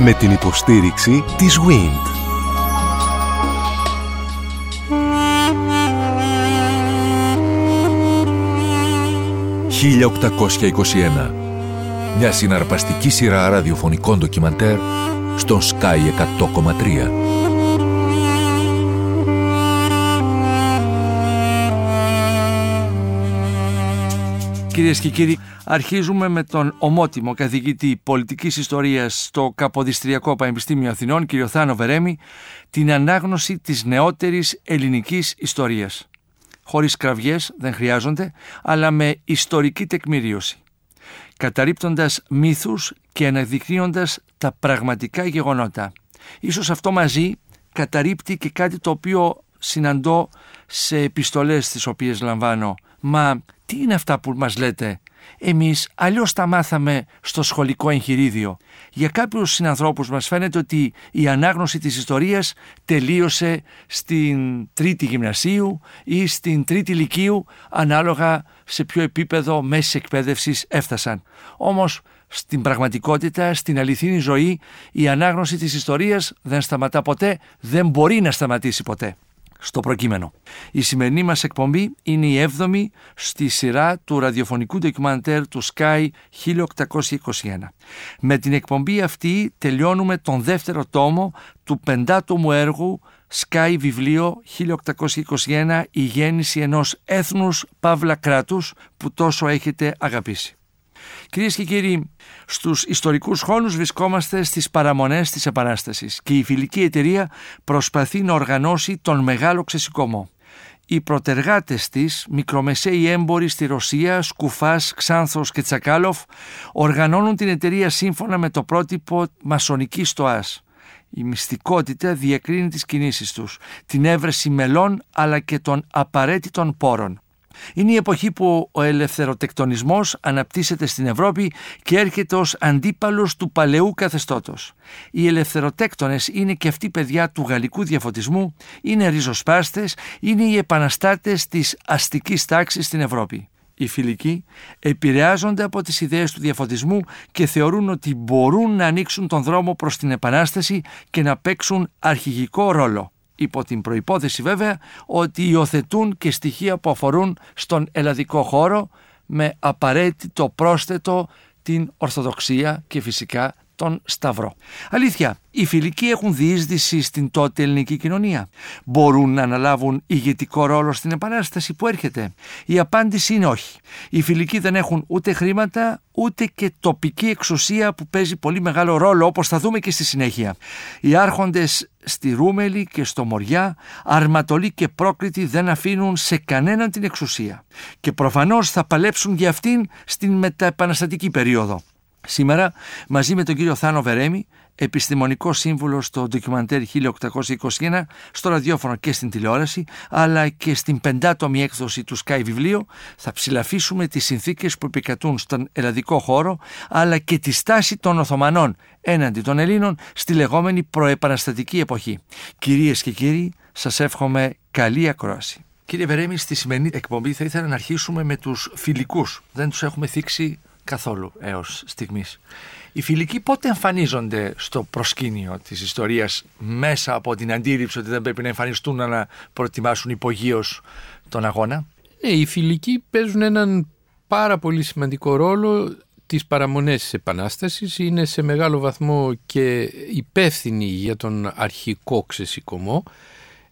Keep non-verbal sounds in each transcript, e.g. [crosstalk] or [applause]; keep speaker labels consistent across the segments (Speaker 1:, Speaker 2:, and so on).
Speaker 1: Με την υποστήριξη της WIND. «1821» Μια συναρπαστική σειρά ραδιοφωνικών ντοκιμαντέρ στον Sky 100,3.
Speaker 2: Κυρίες και κύριοι, αρχίζουμε με τον ομότιμο καθηγητή πολιτικής ιστορίας στο Καποδιστριακό Πανεπιστήμιο Αθηνών, κύριο Θάνο Βερέμι, την ανάγνωση της νεότερης ελληνικής ιστορίας. Χωρίς κραυγές δεν χρειάζονται, αλλά με ιστορική τεκμηρίωση. Καταρρύπτοντας μύθους και αναδεικνύοντας τα πραγματικά γεγονότα. Ίσως αυτό μαζί καταρρύπτει και κάτι το οποίο συναντώ σε επιστολές τις οποίες λαμβάνω. Μα τι είναι αυτά που μας λέτε. Εμείς αλλιώς τα μάθαμε στο σχολικό εγχειρίδιο. Για κάποιους συνανθρώπους μας φαίνεται ότι η ανάγνωση της ιστορίας τελείωσε στην τρίτη γυμνασίου ή στην τρίτη λυκείου ανάλογα σε ποιο επίπεδο μέσης εκπαίδευσης έφτασαν. Όμως στην πραγματικότητα, στην αληθινή ζωή, η ανάγνωση της ιστορίας δεν σταματά ποτέ, δεν μπορεί να σταματήσει ποτέ στο προκείμενο. Η σημερινή μας εκπομπή είναι η έβδομη στη σειρά του ραδιοφωνικού ντοκιμαντέρ του Sky 1821. Με την εκπομπή αυτή τελειώνουμε τον δεύτερο τόμο του πεντάτομου έργου Sky βιβλίο 1821 «Η γέννηση ενός έθνους Παύλα κράτους» που τόσο έχετε αγαπήσει. Κυρίες και κύριοι, στους ιστορικούς χρόνου βρισκόμαστε στις παραμονές της Επανάστασης και η φιλική εταιρεία προσπαθεί να οργανώσει τον μεγάλο ξεσηκωμό. Οι προτεργάτες της, μικρομεσαίοι έμποροι στη Ρωσία, Σκουφάς, Ξάνθος και Τσακάλοφ, οργανώνουν την εταιρεία σύμφωνα με το πρότυπο μασονική στοάς. Η μυστικότητα διακρίνει τις κινήσεις τους, την έβρεση μελών αλλά και των απαραίτητων πόρων. Είναι η εποχή που ο ελευθεροτεκτονισμός αναπτύσσεται στην Ευρώπη και έρχεται ως αντίπαλος του παλαιού καθεστώτος. Οι ελευθεροτέκτονες είναι και αυτοί παιδιά του γαλλικού διαφωτισμού, είναι ριζοσπάστες, είναι οι επαναστάτες της αστικής τάξης στην Ευρώπη. Οι φιλικοί επηρεάζονται από τις ιδέες του διαφωτισμού και θεωρούν ότι μπορούν να ανοίξουν τον δρόμο προς την Επανάσταση και να παίξουν αρχηγικό ρόλο υπό την προϋπόθεση βέβαια ότι υιοθετούν και στοιχεία που αφορούν στον ελλαδικό χώρο με απαραίτητο πρόσθετο την Ορθοδοξία και φυσικά τον Σταυρό. Αλήθεια, οι φιλικοί έχουν διείσδυση στην τότε ελληνική κοινωνία. Μπορούν να αναλάβουν ηγετικό ρόλο στην επανάσταση που έρχεται. Η απάντηση είναι όχι. Οι φιλικοί δεν έχουν ούτε χρήματα ούτε και τοπική εξουσία που παίζει πολύ μεγάλο ρόλο όπως θα δούμε και στη συνέχεια. Οι άρχοντες στη Ρούμελη και στο Μοριά, Αρματολή και Πρόκριτη δεν αφήνουν σε κανέναν την εξουσία και προφανώς θα παλέψουν για αυτήν στην μεταεπαναστατική περίοδο. Σήμερα, μαζί με τον κύριο Θάνο Βερέμι, επιστημονικό σύμβουλο στο ντοκιμαντέρ 1821, στο ραδιόφωνο και στην τηλεόραση, αλλά και στην πεντάτομη έκδοση του Sky βιβλίο, θα ψηλαφίσουμε τις συνθήκες που επικρατούν στον ελλαδικό χώρο, αλλά και τη στάση των Οθωμανών έναντι των Ελλήνων στη λεγόμενη προεπαναστατική εποχή. Κυρίες και κύριοι, σας εύχομαι καλή ακρόαση. Κύριε Βερέμι, στη σημερινή εκπομπή θα ήθελα να αρχίσουμε με τους φιλικούς. Δεν τους έχουμε θίξει καθόλου έως στιγμής. Οι φιλικοί πότε εμφανίζονται στο προσκήνιο της ιστορίας μέσα από την αντίληψη ότι δεν πρέπει να εμφανιστούν να προετοιμάσουν υπογείως τον αγώνα;
Speaker 3: Ναι, οι φιλικοί παίζουν έναν πάρα πολύ σημαντικό ρόλο τις παραμονές της Επανάστασης είναι σε μεγάλο βαθμό και υπεύθυνοι για τον αρχικό ξεσηκωμό.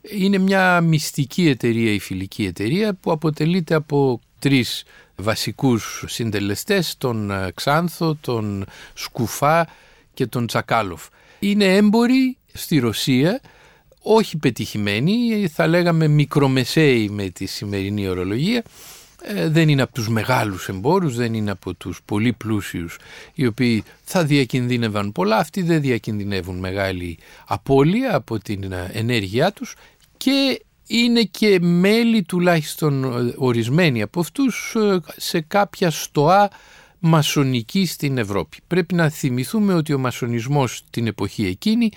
Speaker 3: Είναι μια μυστική εταιρεία η φιλική εταιρεία που αποτελείται από τρεις βασικούς συντελεστές, τον ε, Ξάνθο, τον Σκουφά και τον Τσακάλοφ. Είναι έμποροι στη Ρωσία, όχι πετυχημένοι, θα λέγαμε μικρομεσαίοι με τη σημερινή ορολογία, ε, δεν είναι από τους μεγάλους εμπόρους, δεν είναι από τους πολύ πλούσιους οι οποίοι θα διακινδύνευαν πολλά, αυτοί δεν διακινδυνεύουν μεγάλη απώλεια από την ε, ενέργειά τους και είναι και μέλη τουλάχιστον ε, ορισμένοι από αυτούς ε, σε κάποια στοά μασονική στην Ευρώπη. Πρέπει να θυμηθούμε ότι ο μασονισμός την εποχή εκείνη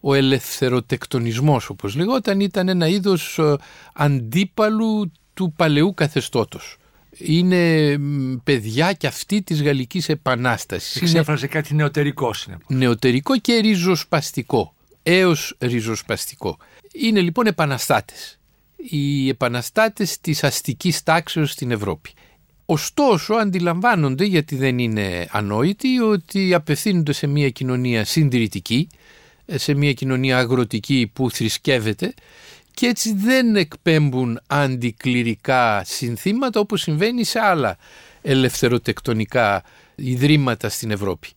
Speaker 3: ο ελευθεροτεκτονισμός όπως λεγόταν ήταν ένα είδος ε, αντίπαλου του παλαιού καθεστώτος. είναι παιδιά και αυτή της Γαλλικής Επανάστασης.
Speaker 2: Εξέφραζε κάτι νεωτερικό συνεπώς.
Speaker 3: Νεωτερικό και ριζοσπαστικό, έως ριζοσπαστικό. Είναι λοιπόν επαναστάτες. Οι επαναστάτες της αστικής τάξεως στην Ευρώπη. Ωστόσο αντιλαμβάνονται, γιατί δεν είναι ανόητοι, ότι απευθύνονται σε μια κοινωνία συντηρητική, σε μια κοινωνία αγροτική που θρησκεύεται και έτσι δεν εκπέμπουν αντικληρικά συνθήματα όπως συμβαίνει σε άλλα ελευθεροτεκτονικά ιδρύματα στην Ευρώπη.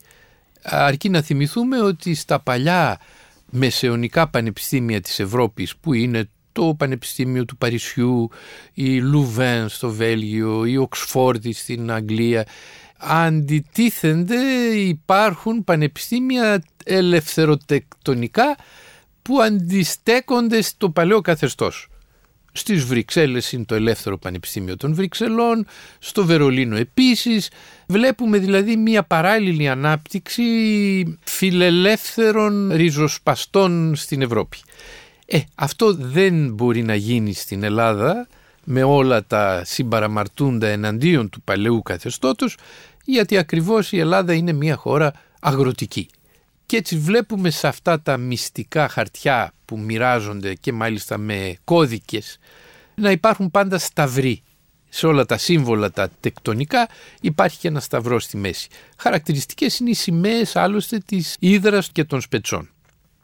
Speaker 3: Αρκεί να θυμηθούμε ότι στα παλιά μεσαιωνικά πανεπιστήμια της Ευρώπης που είναι το Πανεπιστήμιο του Παρισιού, η Λουβέν στο Βέλγιο, η Οξφόρδη στην Αγγλία, αντιτίθενται υπάρχουν πανεπιστήμια ελευθεροτεκτονικά που αντιστέκονται στο παλαιό καθεστώς. Στις Βρυξέλλες είναι το Ελεύθερο Πανεπιστήμιο των Βρυξελών, στο Βερολίνο επίσης. Βλέπουμε δηλαδή μια παράλληλη ανάπτυξη φιλελεύθερων ριζοσπαστών στην Ευρώπη. Ε, αυτό δεν μπορεί να γίνει στην Ελλάδα με όλα τα συμπαραμαρτούντα εναντίον του παλαιού καθεστώτος γιατί ακριβώς η Ελλάδα είναι μια χώρα αγροτική. Και έτσι βλέπουμε σε αυτά τα μυστικά χαρτιά που μοιράζονται και μάλιστα με κώδικες να υπάρχουν πάντα σταυροί. Σε όλα τα σύμβολα τα τεκτονικά υπάρχει και ένα σταυρό στη μέση. Χαρακτηριστικές είναι οι σημαίες άλλωστε της Ήδρας και των Σπετσών.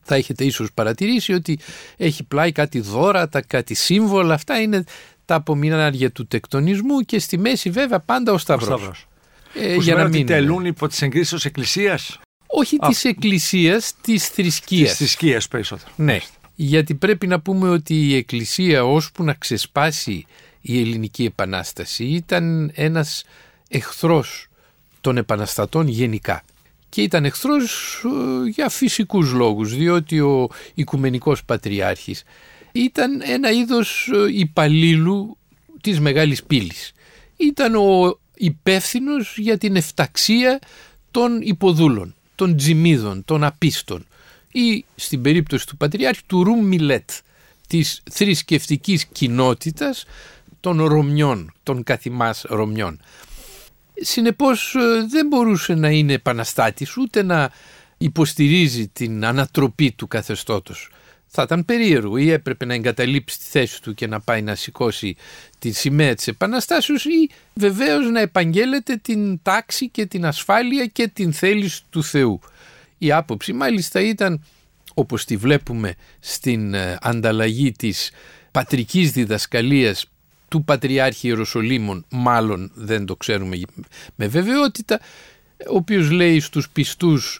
Speaker 3: Θα έχετε ίσως παρατηρήσει ότι έχει πλάι κάτι δώρατα, κάτι σύμβολα, αυτά είναι τα απομεινάρια του τεκτονισμού και στη μέση βέβαια πάντα ο σταυρός. Ο σταυρός.
Speaker 2: Ε, που για να μην τελούν υπό τις εγκρίσεις εκκλησίας;
Speaker 3: Όχι Α. της εκκλησίας, της θρησκείας.
Speaker 2: Της θρησκείας περισσότερο.
Speaker 3: Ναι. Γιατί πρέπει να πούμε ότι η εκκλησία ώσπου να ξεσπάσει η ελληνική επανάσταση ήταν ένας εχθρός των επαναστατών γενικά. Και ήταν εχθρός ε, για φυσικούς λόγους, διότι ο Οικουμενικός Πατριάρχης ήταν ένα είδος ε, υπαλλήλου της Μεγάλης Πύλης. Ήταν ο υπεύθυνος για την εφταξία των υποδούλων των τζιμίδων, των απίστων ή στην περίπτωση του Πατριάρχη του Ρουμ Μιλέτ της θρησκευτικής κοινότητας των Ρωμιών, των καθημάς Ρωμιών. Συνεπώς ε, δεν μπορούσε να είναι επαναστάτης ούτε να υποστηρίζει την ανατροπή του καθεστώτος θα ήταν περίεργο ή έπρεπε να εγκαταλείψει τη θέση του και να πάει να σηκώσει τη σημαία της Επαναστάσεως ή βεβαίως να επαγγέλλεται την τάξη και την ασφάλεια και την θέληση του Θεού. Η άποψη μάλιστα ήταν όπως τη βλέπουμε στην ε, ανταλλαγή της πατρικής διδασκαλίας του Πατριάρχη Ιεροσολύμων, μάλλον δεν το ξέρουμε με βεβαιότητα, ο οποίος λέει στους πιστούς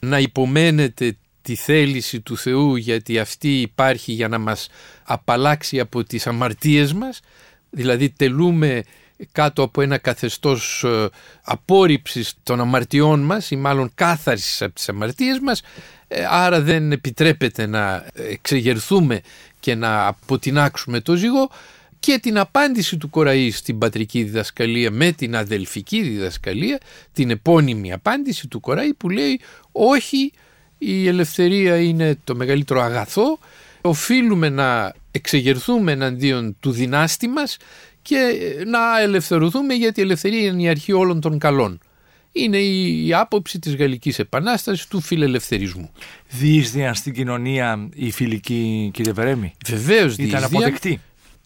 Speaker 3: να υπομένετε τη θέληση του Θεού γιατί αυτή υπάρχει για να μας απαλλάξει από τις αμαρτίες μας. Δηλαδή τελούμε κάτω από ένα καθεστώς ε, απόρριψης των αμαρτιών μας ή μάλλον κάθαρσης από τις αμαρτίες μας. Ε, άρα δεν επιτρέπεται να εξεγερθούμε και να αποτινάξουμε το ζυγό. Και την απάντηση του Κοραή στην πατρική διδασκαλία με την αδελφική διδασκαλία την επώνυμη απάντηση του Κοραή που λέει όχι η ελευθερία είναι το μεγαλύτερο αγαθό, οφείλουμε να εξεγερθούμε εναντίον του δυνάστη μας και να ελευθερωθούμε γιατί η ελευθερία είναι η αρχή όλων των καλών. Είναι η, άποψη της Γαλλικής Επανάστασης του φιλελευθερισμού.
Speaker 2: Διείσδυαν στην κοινωνία οι φιλικοί κύριε Βερέμι.
Speaker 3: Βεβαίως
Speaker 2: Ήταν αποδεκτοί.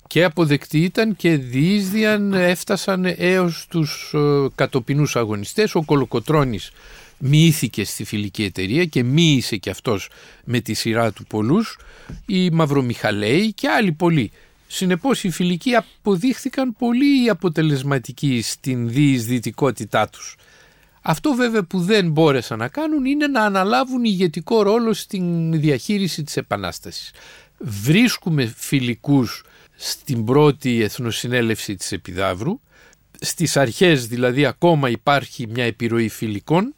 Speaker 3: Και αποδεκτοί ήταν και διείσδυαν έφτασαν έως τους ε, κατοπινούς αγωνιστές. Ο Κολοκοτρώνης μοιήθηκε στη φιλική εταιρεία και μοίησε και αυτός με τη σειρά του πολλούς, οι Μαυρομιχαλαίοι και άλλοι πολλοί. Συνεπώς οι φιλικοί αποδείχθηκαν πολύ αποτελεσματικοί στην διεισδυτικότητά τους. Αυτό βέβαια που δεν μπόρεσαν να κάνουν είναι να αναλάβουν ηγετικό ρόλο στην διαχείριση της Επανάστασης. Βρίσκουμε φιλικούς στην πρώτη εθνοσυνέλευση της Επιδαύρου, στις αρχές δηλαδή ακόμα υπάρχει μια επιρροή φιλικών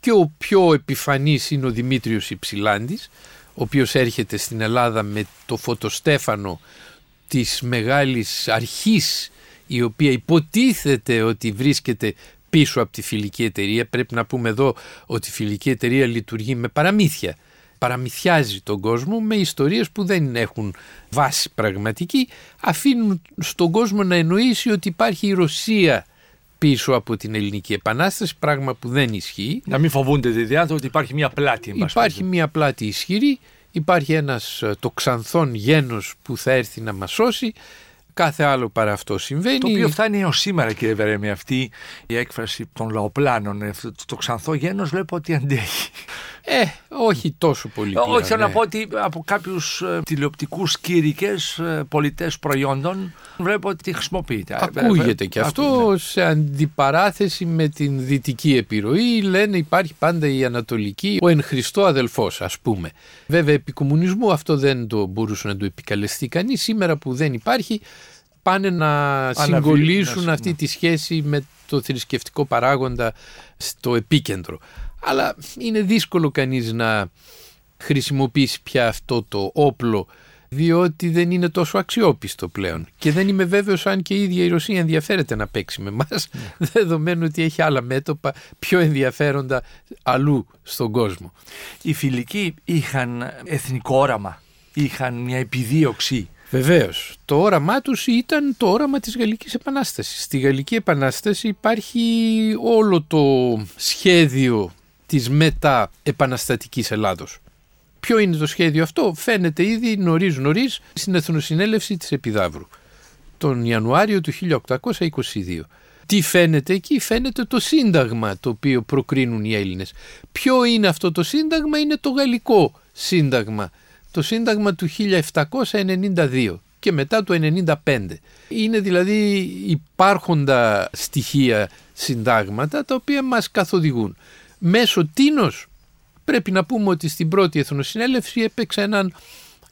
Speaker 3: και ο πιο επιφανής είναι ο Δημήτριος Υψηλάντης, ο οποίος έρχεται στην Ελλάδα με το φωτοστέφανο της μεγάλης αρχής η οποία υποτίθεται ότι βρίσκεται πίσω από τη φιλική εταιρεία. Πρέπει να πούμε εδώ ότι η φιλική εταιρεία λειτουργεί με παραμύθια. παραμυθιάζει τον κόσμο με ιστορίες που δεν έχουν βάση πραγματική, αφήνουν στον κόσμο να εννοήσει ότι υπάρχει η Ρωσία πίσω από την Ελληνική Επανάσταση, πράγμα που δεν ισχύει.
Speaker 2: Να μην φοβούνται τη διάθεση ότι υπάρχει μια πλάτη.
Speaker 3: Υπάρχει μια πλάτη ισχυρή, υπάρχει ένας ε, το ξανθόν γένος που θα έρθει να μας σώσει, κάθε άλλο παρά αυτό συμβαίνει.
Speaker 2: Το οποίο φτάνει έως σήμερα, κύριε Βερέμι, αυτή η έκφραση των λαοπλάνων. Ε, το ξανθό γένος βλέπω ότι αντέχει.
Speaker 3: Ε, όχι τόσο πολύ.
Speaker 2: Πλέον, όχι, θέλω ναι. να πω ότι από κάποιους ε, τηλεοπτικούς κήρυκες ε, πολιτές προϊόντων βλέπω ότι χρησιμοποιείται.
Speaker 3: Ακούγεται και αυτό σε αντιπαράθεση με την δυτική επιρροή. Λένε υπάρχει πάντα η Ανατολική, ο εν Χριστώ αδελφός, ας πούμε. Βέβαια, επί κομμουνισμού αυτό δεν το μπορούσε να το επικαλεστεί κανείς. Σήμερα που δεν υπάρχει, πάνε να συγκολήσουν αυτή τη σχέση με το θρησκευτικό παράγοντα στο επίκεντρο. Αλλά είναι δύσκολο κανείς να χρησιμοποιήσει πια αυτό το όπλο διότι δεν είναι τόσο αξιόπιστο πλέον. Και δεν είμαι βέβαιος αν και η ίδια η Ρωσία ενδιαφέρεται να παίξει με μας, ναι. [laughs] δεδομένου ότι έχει άλλα μέτωπα πιο ενδιαφέροντα αλλού στον κόσμο.
Speaker 2: Οι φιλικοί είχαν εθνικό όραμα, είχαν μια επιδίωξη
Speaker 3: Βεβαίως. Το όραμά τους ήταν το όραμα της Γαλλικής Επανάστασης. Στη Γαλλική Επανάσταση υπάρχει όλο το σχέδιο της μετα-επαναστατικής Ελλάδος. Ποιο είναι το σχέδιο αυτό, φαίνεται ήδη νωρίς νωρίς στην Εθνοσυνέλευση της Επιδαύρου, τον Ιανουάριο του 1822. Τι φαίνεται εκεί, φαίνεται το σύνταγμα το οποίο προκρίνουν οι Έλληνες. Ποιο είναι αυτό το σύνταγμα, είναι το γαλλικό σύνταγμα, το σύνταγμα του 1792 και μετά το 95. Είναι δηλαδή υπάρχοντα στοιχεία συντάγματα τα οποία μας καθοδηγούν μέσω τίνος πρέπει να πούμε ότι στην πρώτη Εθνοσυνέλευση έπαιξε έναν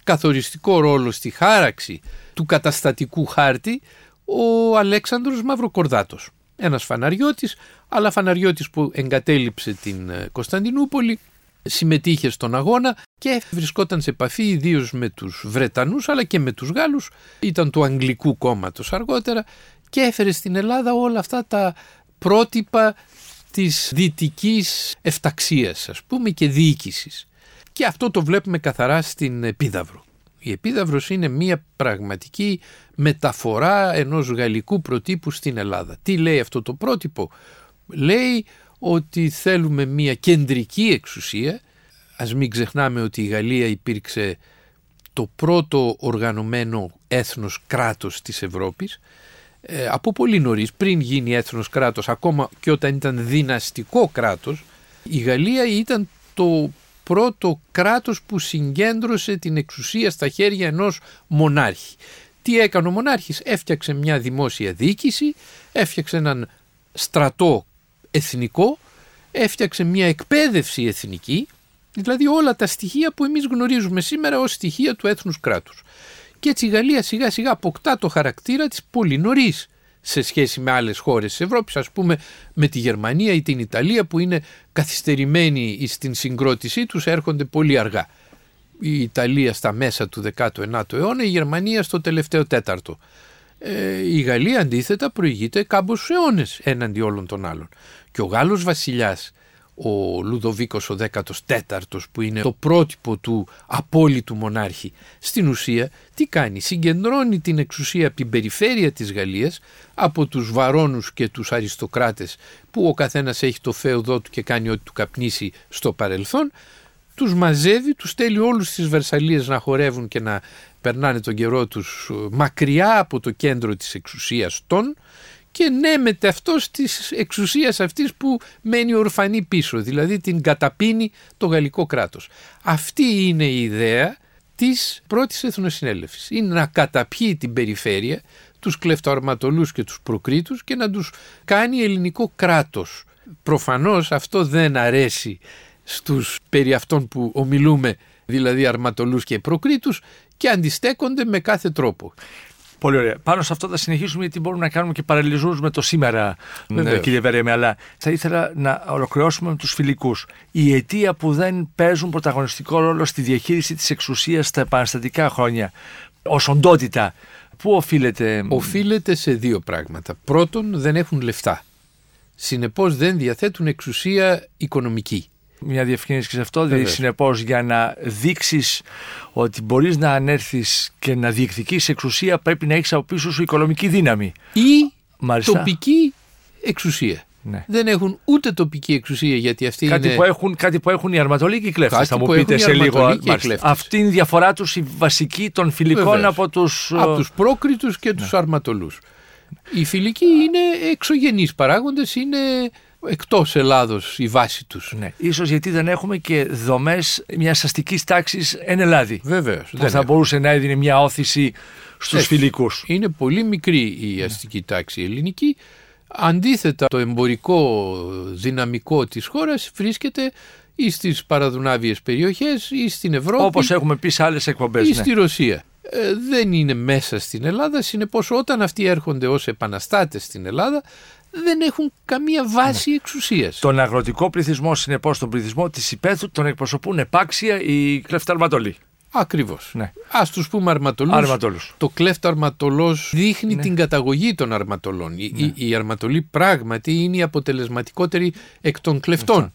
Speaker 3: καθοριστικό ρόλο στη χάραξη του καταστατικού χάρτη ο Αλέξανδρος Μαυροκορδάτος. Ένας φαναριώτης, αλλά φαναριώτης που εγκατέλειψε την ε, Κωνσταντινούπολη, συμμετείχε στον αγώνα και βρισκόταν σε επαφή ιδίως με τους Βρετανούς αλλά και με τους Γάλλους, ήταν του Αγγλικού κόμματος αργότερα και έφερε στην Ελλάδα όλα αυτά τα πρότυπα της δυτικής εφταξίας ας πούμε και διοίκησης. Και αυτό το βλέπουμε καθαρά στην Επίδαυρο. Η Επίδαυρος είναι μια πραγματική μεταφορά ενός γαλλικού προτύπου στην Ελλάδα. Τι λέει αυτό το πρότυπο; Λέει ότι θέλουμε μια κεντρική εξουσία. Ας μην ξεχνάμε ότι η Γαλλία υπήρξε το πρώτο οργανωμένο έθνος κράτος της Ευρώπης ε, από πολύ νωρίς, πριν γίνει έθνος κράτος, ακόμα και όταν ήταν δυναστικό κράτος, η Γαλλία ήταν το πρώτο κράτος που συγκέντρωσε την εξουσία στα χέρια ενός μονάρχη. Τι έκανε ο μονάρχης, έφτιαξε μια δημόσια διοίκηση, έφτιαξε έναν στρατό εθνικό, έφτιαξε μια εκπαίδευση εθνική, δηλαδή όλα τα στοιχεία που εμείς γνωρίζουμε σήμερα ως στοιχεία του έθνους κράτους. Και έτσι η Γαλλία σιγά σιγά αποκτά το χαρακτήρα της πολύ νωρίς σε σχέση με άλλες χώρες της Ευρώπης, ας πούμε με τη Γερμανία ή την Ιταλία που είναι καθυστερημένοι στην συγκρότησή τους, έρχονται πολύ αργά. Η Ιταλία στα μέσα του 19ου αιώνα, η Γερμανία στο τελευταίο τέταρτο. Ε, η Γαλλία αντίθετα προηγείται κάμπος αιώνες έναντι όλων των άλλων. Και ο Γάλλος βασιλιάς ο Λουδοβίκος ο 14ος που είναι το πρότυπο του απόλυτου μονάρχη. Στην ουσία τι κάνει; Συγκεντρώνει την εξουσία από την περιφέρεια της Γαλλίας από τους βαρόνους και τους αριστοκράτες που ο καθένας έχει το φέουδό του και κάνει ό,τι του καπνίσει στο παρελθόν τους μαζεύει, τους στέλνει όλους στις Βερσαλίες να χορεύουν και να περνάνε τον καιρό τους μακριά από το κέντρο της εξουσίας των και νέμεται αυτός της εξουσίας αυτής που μένει ορφανή πίσω, δηλαδή την καταπίνει το γαλλικό κράτος. Αυτή είναι η ιδέα της πρώτης εθνοσυνέλευσης. Είναι να καταπιεί την περιφέρεια, τους κλεφτοαρματολούς και τους προκρίτους και να τους κάνει ελληνικό κράτος. Προφανώς αυτό δεν αρέσει στους περί αυτών που ομιλούμε, δηλαδή αρματολούς και προκρίτους και αντιστέκονται με κάθε τρόπο.
Speaker 2: Πολύ ωραία. Πάνω σε αυτό θα συνεχίσουμε γιατί μπορούμε να κάνουμε και παραλληλισμούς με το σήμερα, Βεβαίως. κύριε Βερέμε. Αλλά θα ήθελα να ολοκληρώσουμε με τους φιλικούς. Η αιτία που δεν παίζουν πρωταγωνιστικό ρόλο στη διαχείριση της εξουσίας στα επαναστατικά χρόνια, ως οντότητα, πού οφείλεται;
Speaker 3: Οφείλεται σε δύο πράγματα. Πρώτον, δεν έχουν λεφτά. Συνεπώς δεν διαθέτουν εξουσία οικονομική.
Speaker 2: Μια διευκρίνηση σε αυτό, δηλαδή συνεπώς για να δείξεις ότι μπορείς να ανέρθει και να διεκδικήσει εξουσία, πρέπει να έχεις από πίσω σου οικονομική δύναμη.
Speaker 3: Ή τοπική εξουσία.
Speaker 2: Ναι.
Speaker 3: Δεν έχουν ούτε τοπική εξουσία γιατί αυτοί
Speaker 2: κάτι
Speaker 3: είναι...
Speaker 2: Που έχουν, κάτι που έχουν οι αρματολοί και οι κλέφτε. Θα μου
Speaker 3: που
Speaker 2: πείτε σε λίγο.
Speaker 3: Και
Speaker 2: Αυτή είναι η διαφορά τους, η βασική των φιλικών από τους.
Speaker 3: Από τους πρόκριτους και ναι. τους αρματολούς. Οι φιλικοί είναι εξωγενείς παράγοντες, είναι εκτός Ελλάδος η βάση τους.
Speaker 2: Ναι. Ίσως γιατί δεν έχουμε και δομές μιας αστικής τάξης εν Ελλάδη.
Speaker 3: Βεβαίως.
Speaker 2: Που θα μπορούσε να έδινε μια όθηση στους φιλικούς.
Speaker 3: Είναι πολύ μικρή η αστική τάξη ελληνική Αντίθετα το εμπορικό δυναμικό της χώρας βρίσκεται ή στις παραδουνάβιες περιοχές ή στην Ευρώπη.
Speaker 2: Όπως έχουμε πει σε άλλες εκπομπές.
Speaker 3: Ή ναι. στη Ρωσία. Ε, δεν είναι μέσα στην Ελλάδα, συνεπώς όταν αυτοί έρχονται ως επαναστάτες στην Ελλάδα δεν έχουν καμία βάση ναι. εξουσίας.
Speaker 2: Τον αγροτικό πληθυσμό, συνεπώς τον πληθυσμό της υπαίθρου τον εκπροσωπούν επάξια οι κλεφταρματολοί.
Speaker 3: Ακριβώς.
Speaker 2: Ναι.
Speaker 3: Α τους πούμε αρματολούς. Το κλέφτο αρματολός δείχνει ναι. την καταγωγή των αρματολών. Ναι. Η, η, αρματολή πράγματι είναι η αποτελεσματικότερη εκ των κλεφτών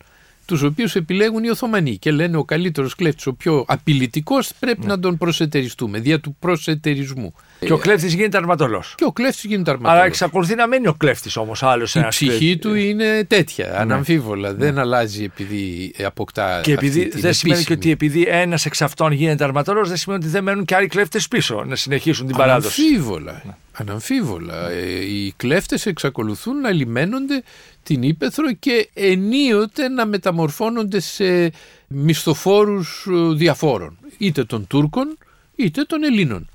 Speaker 3: τους οποίους επιλέγουν οι Οθωμανοί και λένε ο καλύτερος κλέφτης, ο πιο απειλητικός, πρέπει ναι. να τον προσετεριστούμε, δια του προσετερισμού.
Speaker 2: Και ο κλέφτης γίνεται αρματολός.
Speaker 3: Και ο κλέφτης γίνεται αρματολός.
Speaker 2: Αλλά εξακολουθεί να μένει ο κλέφτης όμως άλλος
Speaker 3: ένας. Η ψυχή του είναι τέτοια, ναι. αναμφίβολα. Ναι. Δεν αλλάζει επειδή αποκτά.
Speaker 2: Και επειδή
Speaker 3: αυτή
Speaker 2: δεν σημαίνει και ότι επειδή ένας εξ αυτών γίνεται αρματολός, δεν σημαίνει ότι δεν μένουν και άλλοι κλέφτες πίσω να συνεχίσουν την παράδοση.
Speaker 3: Αναμφίβολα. Ναι. Αναμφίβολα. Ε, οι κλέφτες εξακολουθούν να λιμένονται την Ήπεθρο και ενίοτε να μεταμορφώνονται σε μισθοφόρους ε, διαφόρων, είτε των Τούρκων είτε των Ελλήνων.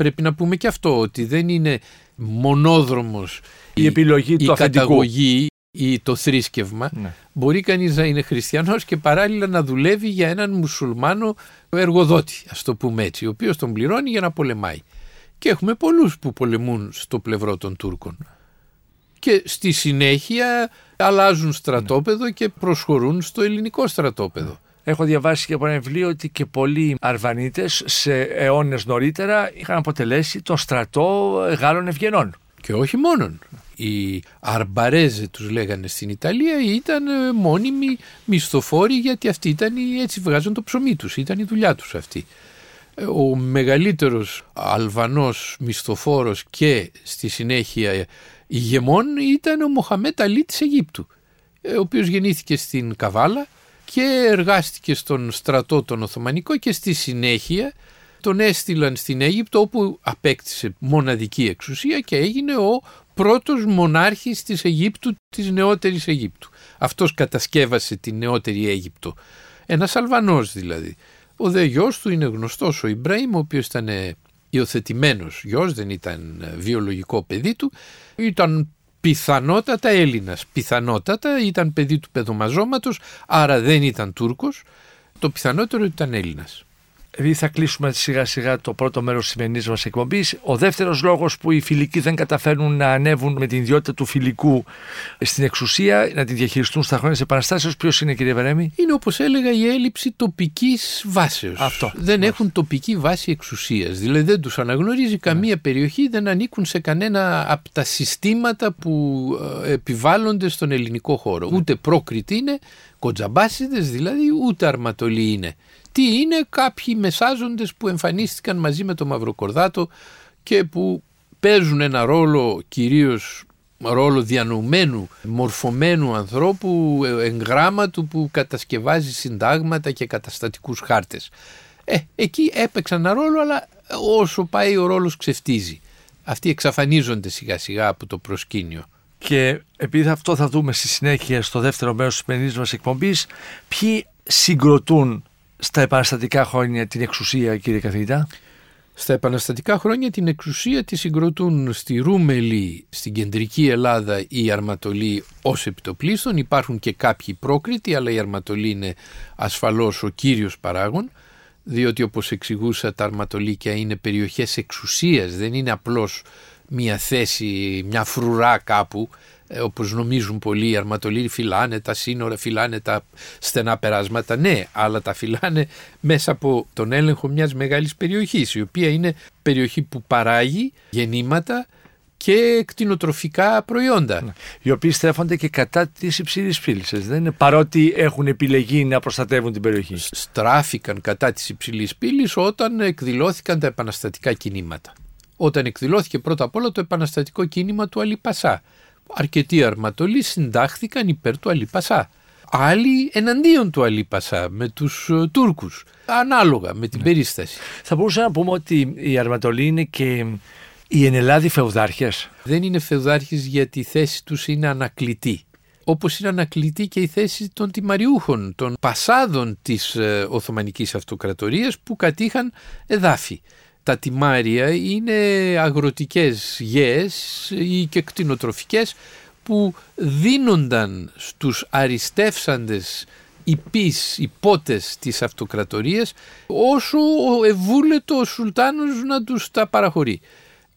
Speaker 3: Πρέπει να πούμε και αυτό, ότι δεν είναι μονόδρομος
Speaker 2: η, επιλογή
Speaker 3: η,
Speaker 2: του
Speaker 3: η καταγωγή ή το θρήσκευμα. Ναι. Μπορεί κανείς να είναι χριστιανός και παράλληλα να δουλεύει για έναν μουσουλμάνο εργοδότη, ας το πούμε έτσι, ο οποίος τον πληρώνει για να πολεμάει. Και έχουμε πολλούς που πολεμούν στο πλευρό των Τούρκων και στη συνέχεια αλλάζουν στρατόπεδο και προσχωρούν στο ελληνικό στρατόπεδο.
Speaker 2: Έχω διαβάσει και από ένα βιβλίο ότι και πολλοί Αρβανίτες σε αιώνες νωρίτερα είχαν αποτελέσει το στρατό Γάλλων Ευγενών.
Speaker 3: Και όχι μόνον. Οι Αρμπαρέζε τους λέγανε στην Ιταλία ήταν ε, μόνιμοι μισθοφόροι γιατί αυτοί ήταν, έτσι βγάζουν το ψωμί τους, ήταν η δουλειά τους αυτή. Ε, ο μεγαλύτερος Αλβανός μισθοφόρος και στη συνέχεια ηγεμόν ήταν ο Μοχαμέτ Αλή της Αιγύπτου, ε, ο οποίος γεννήθηκε στην Καβάλα και εργάστηκε στον στρατό τον Οθωμανικό και στη συνέχεια τον έστειλαν στην Αίγυπτο όπου απέκτησε μοναδική εξουσία και έγινε ο πρώτος μονάρχης της Αιγύπτου, της νεότερης Αιγύπτου. Αυτός κατασκεύασε τη νεότερη Αίγυπτο. Ένας Αλβανός δηλαδή. Ο δε γιος του είναι γνωστός ο Ιμπραήμ, ο οποίος ήταν υιοθετημένος γιος, δεν ήταν βιολογικό παιδί του, ήταν πιθανότατα Έλληνας. Πιθανότατα ήταν παιδί του παιδομαζώματος, άρα δεν ήταν Τούρκος. Το πιθανότερο ήταν Έλληνας
Speaker 2: επειδή θα κλείσουμε σιγά σιγά το πρώτο μέρος της σημερινής μας εκπομπής, ο δεύτερος λόγος που οι φιλικοί δεν καταφέρνουν να ανέβουν με την ιδιότητα του φιλικού στην εξουσία, να τη διαχειριστούν στα χρόνια της Επαναστάσεως, ποιος είναι, κύριε Βερέμι.
Speaker 3: Είναι όπως έλεγα η έλλειψη τοπικής βάσεως.
Speaker 2: Αυτό.
Speaker 3: Δεν έχουν τοπική βάση εξουσίας. Δηλαδή δεν τους αναγνωρίζει καμία ναι. περιοχή, δεν ανήκουν σε κανένα από τα συστήματα που ε, επιβάλλονται στον ελληνικό χώρο. Ναι. Ούτε πρόκριτη είναι, κοτζαμπάσιδες δηλαδή, ούτε αρματολή είναι τι είναι κάποιοι μεσάζοντες που εμφανίστηκαν μαζί με τον Μαυροκορδάτο και που παίζουν ένα ρόλο κυρίως ρόλο διανοουμένου, μορφωμένου ανθρώπου, εγγράμματου που κατασκευάζει συντάγματα και καταστατικούς χάρτες. Ε, εκεί έπαιξαν ένα ρόλο αλλά όσο πάει ο ρόλος ξεφτίζει. Αυτοί εξαφανίζονται σιγά σιγά από το προσκήνιο.
Speaker 2: Και επειδή αυτό θα δούμε στη συνέχεια στο δεύτερο μέρος της σημερινής μας εκπομπής, ποιοι συγκροτούν στα επαναστατικά χρόνια την εξουσία κύριε καθηγητά;
Speaker 3: Στα επαναστατικά χρόνια την εξουσία τη συγκροτούν στη Ρούμελη, στην κεντρική Ελλάδα η Αρματολή ως επιτοπλίστων. Υπάρχουν και κάποιοι πρόκριτοι αλλά η Αρματολή είναι ασφαλώς ο κύριος παράγων διότι όπως εξηγούσα τα αρματολίκια είναι περιοχές εξουσίας, δεν είναι απλώς μια θέση, μια φρουρά κάπου ε, όπως νομίζουν πολλοί οι αρματολοί φυλάνε τα σύνορα, φυλάνε τα στενά περάσματα. Ναι, αλλά τα φυλάνε μέσα από τον έλεγχο μιας μεγάλης περιοχής η οποία είναι περιοχή που παράγει γεννήματα και κτηνοτροφικά προϊόντα.
Speaker 2: Ναι. Οι οποίοι στρέφονται και κατά της υψηλής πύληση. Δεν είναι παρότι έχουν επιλεγεί να προστατεύουν την περιοχή.
Speaker 3: Στράφηκαν κατά της υψηλής πύλη όταν εκδηλώθηκαν τα επαναστατικά κινήματα. Όταν εκδηλώθηκε πρώτα απ' όλα το επαναστατικό κίνημα του Αλιπασά. Αρκετοί αρματολοί συντάχθηκαν υπέρ του Αλιπασά. Άλλοι εναντίον του Αλίπασα με τους ε, Τούρκους, ανάλογα με την ναι. περίσταση.
Speaker 2: Θα μπορούσαμε να πούμε ότι η Αρματολή είναι και οι ενελάδοι φεουδάρχες.
Speaker 3: Δεν είναι φεουδάρχες γιατί η θέση τους είναι ανακλητή. Όπως είναι ανακλητή και η θέση των τιμαριούχων, των πασάδων της ε, Οθωμανικής Αυτοκρατορίας που κατήχαν εδάφη. Τα τιμάρια είναι αγροτικές γέες ή και κτηνοτροφικές που δίνονταν στους αριστεύσαντες υπείς, υπότες της αυτοκρατορίας όσο ευούλετο ο Σουλτάνος να τους τα παραχωρεί.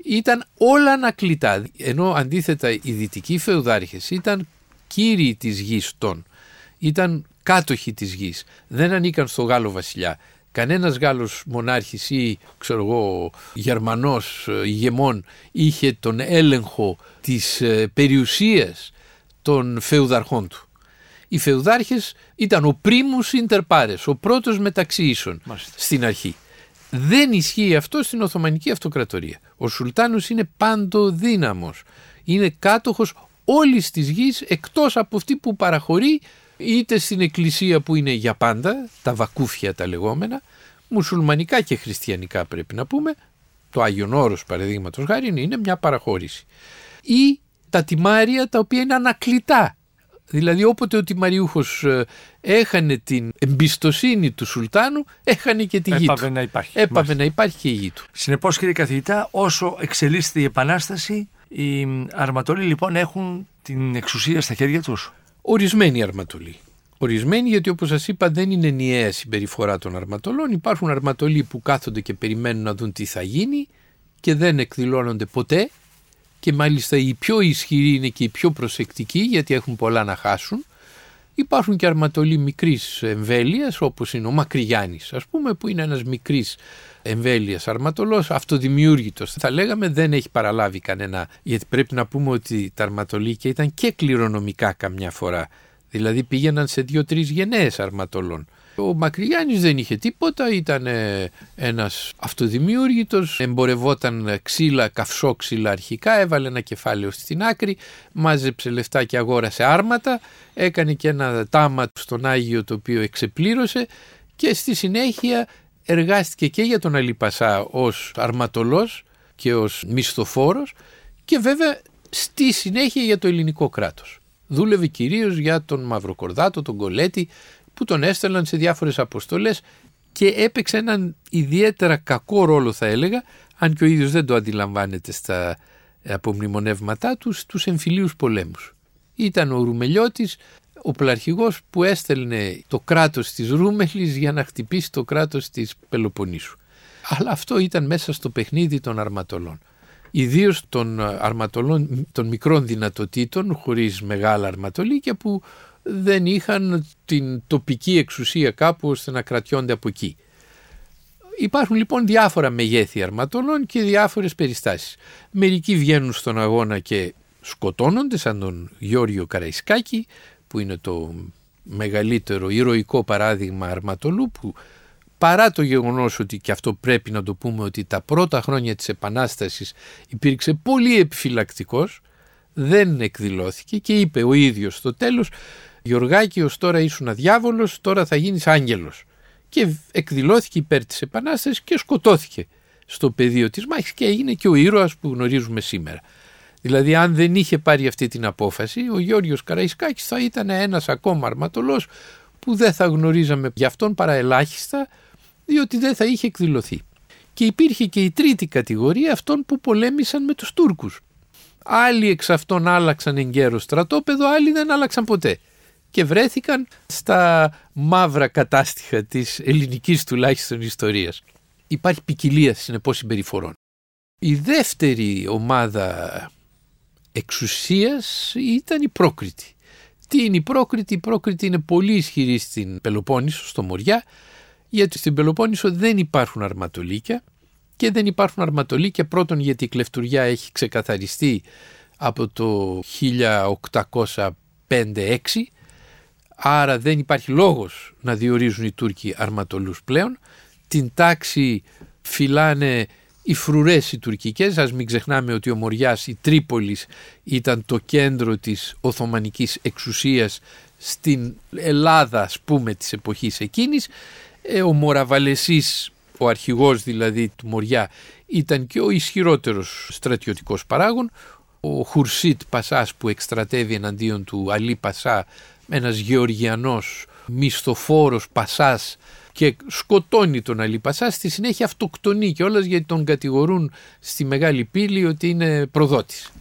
Speaker 3: Ήταν όλα ανακλητά, ενώ αντίθετα οι δυτικοί φεουδάρχες ήταν κύριοι της γης των, ήταν κάτοχοι της γης, δεν ανήκαν στο Γάλλο βασιλιά. Κανένας Γάλλος μονάρχης ή ξέρω εγώ Γερμανός ε, ηγεμόν είχε τον έλεγχο της ε, περιουσίας των φεουδαρχών του. Οι φεουδάρχες ήταν ο πρίμους ίντερ ο πρώτος μεταξύ ίσων στην αρχή. Δεν ισχύει αυτό στην Οθωμανική Αυτοκρατορία. Ο Σουλτάνος είναι παντοδύναμος. Είναι κάτοχος όλης της γης εκτός από αυτή που παραχωρεί είτε στην εκκλησία που είναι για πάντα, τα βακούφια τα λεγόμενα, μουσουλμανικά και χριστιανικά πρέπει να πούμε, το Άγιον Όρος παραδείγματος χάρη είναι μια παραχώρηση ή τα τιμάρια τα οποία είναι ανακλητά. Δηλαδή όποτε ο τιμαριούχος ε, έχανε την εμπιστοσύνη του Σουλτάνου, έχανε και τη γη
Speaker 2: Έπαβε να υπάρχει.
Speaker 3: Έπαβε να υπάρχει και η γη του.
Speaker 2: Συνεπώς κύριε καθηγητά, όσο εξελίσσεται η Επανάσταση, οι αρματόλοι λοιπόν έχουν την εξουσία στα χέρια τους.
Speaker 3: Ορισμένοι αρματολοί. Ορισμένοι γιατί όπως σας είπα δεν είναι ενιαία συμπεριφορά των αρματολών. Υπάρχουν αρματολοί που κάθονται και περιμένουν να δουν τι θα γίνει και δεν εκδηλώνονται ποτέ και μάλιστα οι πιο ισχυροί είναι και οι πιο προσεκτικοί γιατί έχουν πολλά να χάσουν. Υπάρχουν και αρματολοί μικρής εμβέλειας όπως είναι ο Μακρυγιάννης ας πούμε που είναι ένας μικρής εμβέλειας αρματολός, αυτοδημιούργητος θα λέγαμε δεν έχει παραλάβει κανένα γιατί πρέπει να πούμε ότι τα αρματολίκια ήταν και κληρονομικά καμιά φορά δηλαδή πήγαιναν σε δύο-τρεις γενναίες αρματολών. Ο Μακρυγιάννης δεν είχε τίποτα, ήταν ένας αυτοδημιούργητος, εμπορευόταν ξύλα, καυσόξυλα αρχικά, έβαλε ένα κεφάλαιο στην άκρη, μάζεψε λεφτά και αγόρασε άρματα, έκανε και ένα τάμα στον Άγιο το οποίο εξεπλήρωσε και στη συνέχεια εργάστηκε και για τον Αλίπασά ως αρματολός και ως μισθοφόρος και βέβαια στη συνέχεια για το ελληνικό κράτος. Δούλευε κυρίως για τον Μαυροκορδάτο, τον Κολέτη που τον έστελναν σε διάφορες αποστολές και έπαιξε έναν ιδιαίτερα κακό ρόλο θα έλεγα, αν και ο ίδιος δεν το αντιλαμβάνεται στα απομνημονεύματά τους, στους εμφυλίους πολέμους. Ήταν ο Ρουμελιώτης, ο πλαρχηγός που έστελνε το κράτος της Ρούμελης για να χτυπήσει το κράτος της Πελοποννήσου. Αλλά αυτό ήταν μέσα στο παιχνίδι των αρματολών. Ιδίως των αρματολών των μικρών δυνατοτήτων χωρίς μεγάλα αρματολίκια που δεν είχαν την τοπική εξουσία κάπου ώστε να κρατιόνται από εκεί. Υπάρχουν λοιπόν διάφορα μεγέθη αρματολών και διάφορες περιστάσεις. Μερικοί βγαίνουν στον αγώνα και σκοτώνονται σαν τον Γιώργιο Καραϊσκάκη που είναι το μεγαλύτερο ηρωικό παράδειγμα αρματολού που παρά το γεγονός ότι και αυτό πρέπει να το πούμε ότι τα πρώτα χρόνια της Επανάστασης υπήρξε πολύ επιφυλακτικός δεν εκδηλώθηκε και είπε ο ίδιος στο τέλος Γιωργάκη ως τώρα ήσουν αδιάβολος, τώρα θα γίνεις άγγελος. Και εκδηλώθηκε υπέρ της Επανάστασης και σκοτώθηκε στο πεδίο της μάχης και έγινε και ο ήρωας που γνωρίζουμε σήμερα. Δηλαδή αν δεν είχε πάρει αυτή την απόφαση ο Γιώργος Καραϊσκάκης θα ήταν ένας ακόμα αρματολός που δεν θα γνωρίζαμε για αυτόν παρά ελάχιστα διότι δεν θα είχε εκδηλωθεί. Και υπήρχε και η τρίτη κατηγορία αυτών που πολέμησαν με τους Τούρκους. Άλλοι εξ αυτών άλλαξαν εγκαίρως στρατόπεδο, άλλοι δεν άλλαξαν ποτέ και βρέθηκαν στα μαύρα κατάστοιχα της ελληνικής τουλάχιστον ιστορίας. Υπάρχει ποικιλία συνεπώς συμπεριφορών. Η δεύτερη ομάδα εξουσίας ήταν η Πρόκριτη. Τι είναι η Πρόκριτη, η Πρόκριτη είναι πολύ ισχυρή στην Πελοπόννησο, στο Μοριά, γιατί στην Πελοπόννησο δεν υπάρχουν αρματολίκια και δεν υπάρχουν αρματολοί και πρώτον γιατί η κλεφτουριά έχει ξεκαθαριστεί από το 1805-6 άρα δεν υπάρχει λόγος να διορίζουν οι Τούρκοι αρματολούς πλέον την τάξη φυλάνε οι φρουρές οι τουρκικές, ας μην ξεχνάμε ότι ο Μοριάς η Τρίπολης ήταν το κέντρο της Οθωμανικής εξουσίας στην Ελλάδα ας πούμε της εποχής εκείνης. Ε, ο Μοραβαλεσής, ο αρχηγός δηλαδή του Μοριά, ήταν και ο ισχυρότερος στρατιωτικός παράγων. Ο Χουρσίτ Πασάς που εκστρατεύει εναντίον του Αλή Πασά, ένας γεωργιανός μισθοφόρος Πασάς και σκοτώνει τον Αλή Πασά, στη συνέχεια αυτοκτονεί και όλας γιατί τον κατηγορούν στη μεγάλη πύλη ότι είναι προδότης.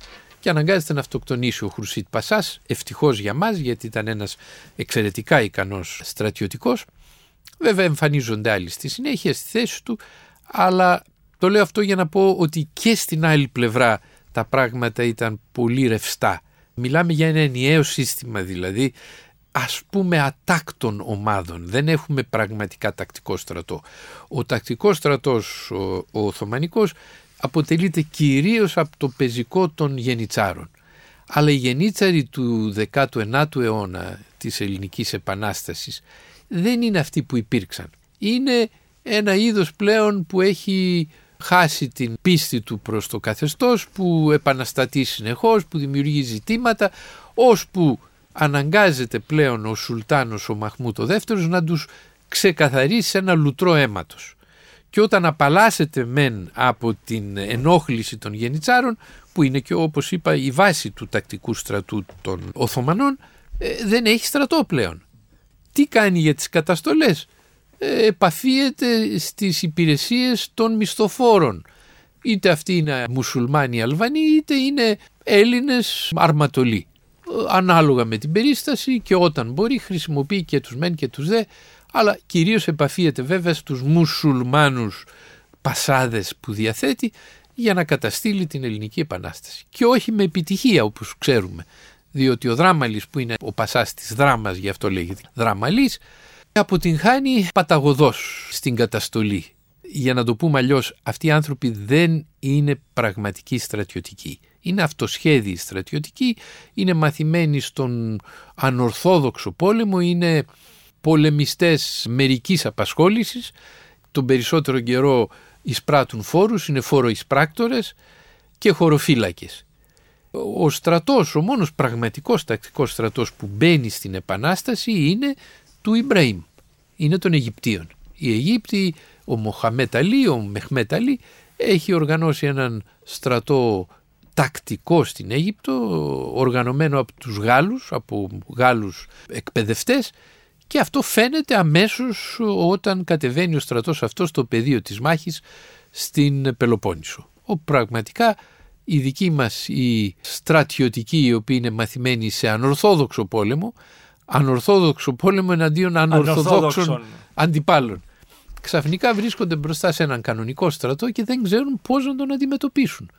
Speaker 3: Και αναγκάζεται να αυτοκτονήσει ο Χρουσίτ Πασάς, ευτυχώς για μας γιατί ήταν ένας εξαιρετικά ικανός στρατιωτικός. Βέβαια εμφανίζονται άλλοι στη συνέχεια στη θέση του, αλλά το λέω αυτό για να πω ότι και στην άλλη πλευρά τα πράγματα ήταν πολύ ρευστά. Μιλάμε για ένα ενιαίο σύστημα δηλαδή ας πούμε ατάκτων ομάδων. Δεν έχουμε πραγματικά τακτικό στρατό. Ο τακτικός στρατός, ο, ο Οθωμανικός, αποτελείται κυρίως από το πεζικό των γενιτσάρων. Αλλά οι γενίτσαροι του 19ου αιώνα της ελληνικής επανάστασης δεν είναι αυτοί που υπήρξαν. Είναι ένα είδος πλέον που έχει χάσει την πίστη του προς το καθεστώς, που επαναστατεί συνεχώς, που δημιουργεί ζητήματα, ώσπου αναγκάζεται πλέον ο Σουλτάνος ο Μαχμού το δεύτερος να τους ξεκαθαρίσει ένα λουτρό αίματος. Και όταν απαλλάσσεται μεν από την ενόχληση των γενιτσάρων που είναι και όπως είπα η βάση του τακτικού στρατού των Οθωμανών ε, δεν έχει στρατό πλέον. Τι κάνει για τις καταστολές; Ε, επαφίεται στις υπηρεσίες των μισθοφόρων. Είτε αυτοί είναι μουσουλμάνοι Αλβανοί είτε είναι Έλληνες αρματολοί ανάλογα με την περίσταση και όταν μπορεί χρησιμοποιεί και τους μεν και τους δε αλλά κυρίως επαφίεται βέβαια στους μουσουλμάνους πασάδες που διαθέτει για να καταστήλει την ελληνική επανάσταση. Και όχι με επιτυχία όπως ξέρουμε, διότι ο Δράμαλης που είναι ο πασάς της δράμας, γι' αυτό λέγεται Δράμαλης, αποτυγχάνει παταγωδός στην καταστολή. Για να το πούμε αλλιώς, αυτοί οι άνθρωποι δεν είναι πραγματικοί στρατιωτικοί είναι αυτοσχέδιοι στρατιωτικοί, είναι μαθημένοι στον ανορθόδοξο πόλεμο, είναι πολεμιστές μερικής απασχόλησης, τον περισσότερο καιρό εισπράττουν φόρους, είναι φόρο εισπράκτορες και χωροφύλακες. Ο στρατός, ο μόνος πραγματικός τακτικός στρατός που μπαίνει στην Επανάσταση είναι του Ιμπραήμ, είναι των Αιγυπτίων. Οι Αιγύπτιοι, ο Μοχαμέτ Αλή, ο Μεχμέτ Αλή, έχει οργανώσει έναν στρατό τακτικό στην Αίγυπτο, οργανωμένο από τους Γάλλους, από Γάλλους εκπαιδευτές και αυτό φαίνεται αμέσως όταν κατεβαίνει ο στρατός αυτός στο πεδίο της μάχης στην Πελοπόννησο. Ο πραγματικά οι δικοί μας οι στρατιωτικοί οι οποίοι είναι μαθημένοι σε ανορθόδοξο πόλεμο, ανορθόδοξο πόλεμο εναντίον ανορθοδόξων αντιπάλων. Ξαφνικά βρίσκονται μπροστά σε έναν κανονικό στρατό και δεν ξέρουν πώς να τον αντιμετωπίσουν.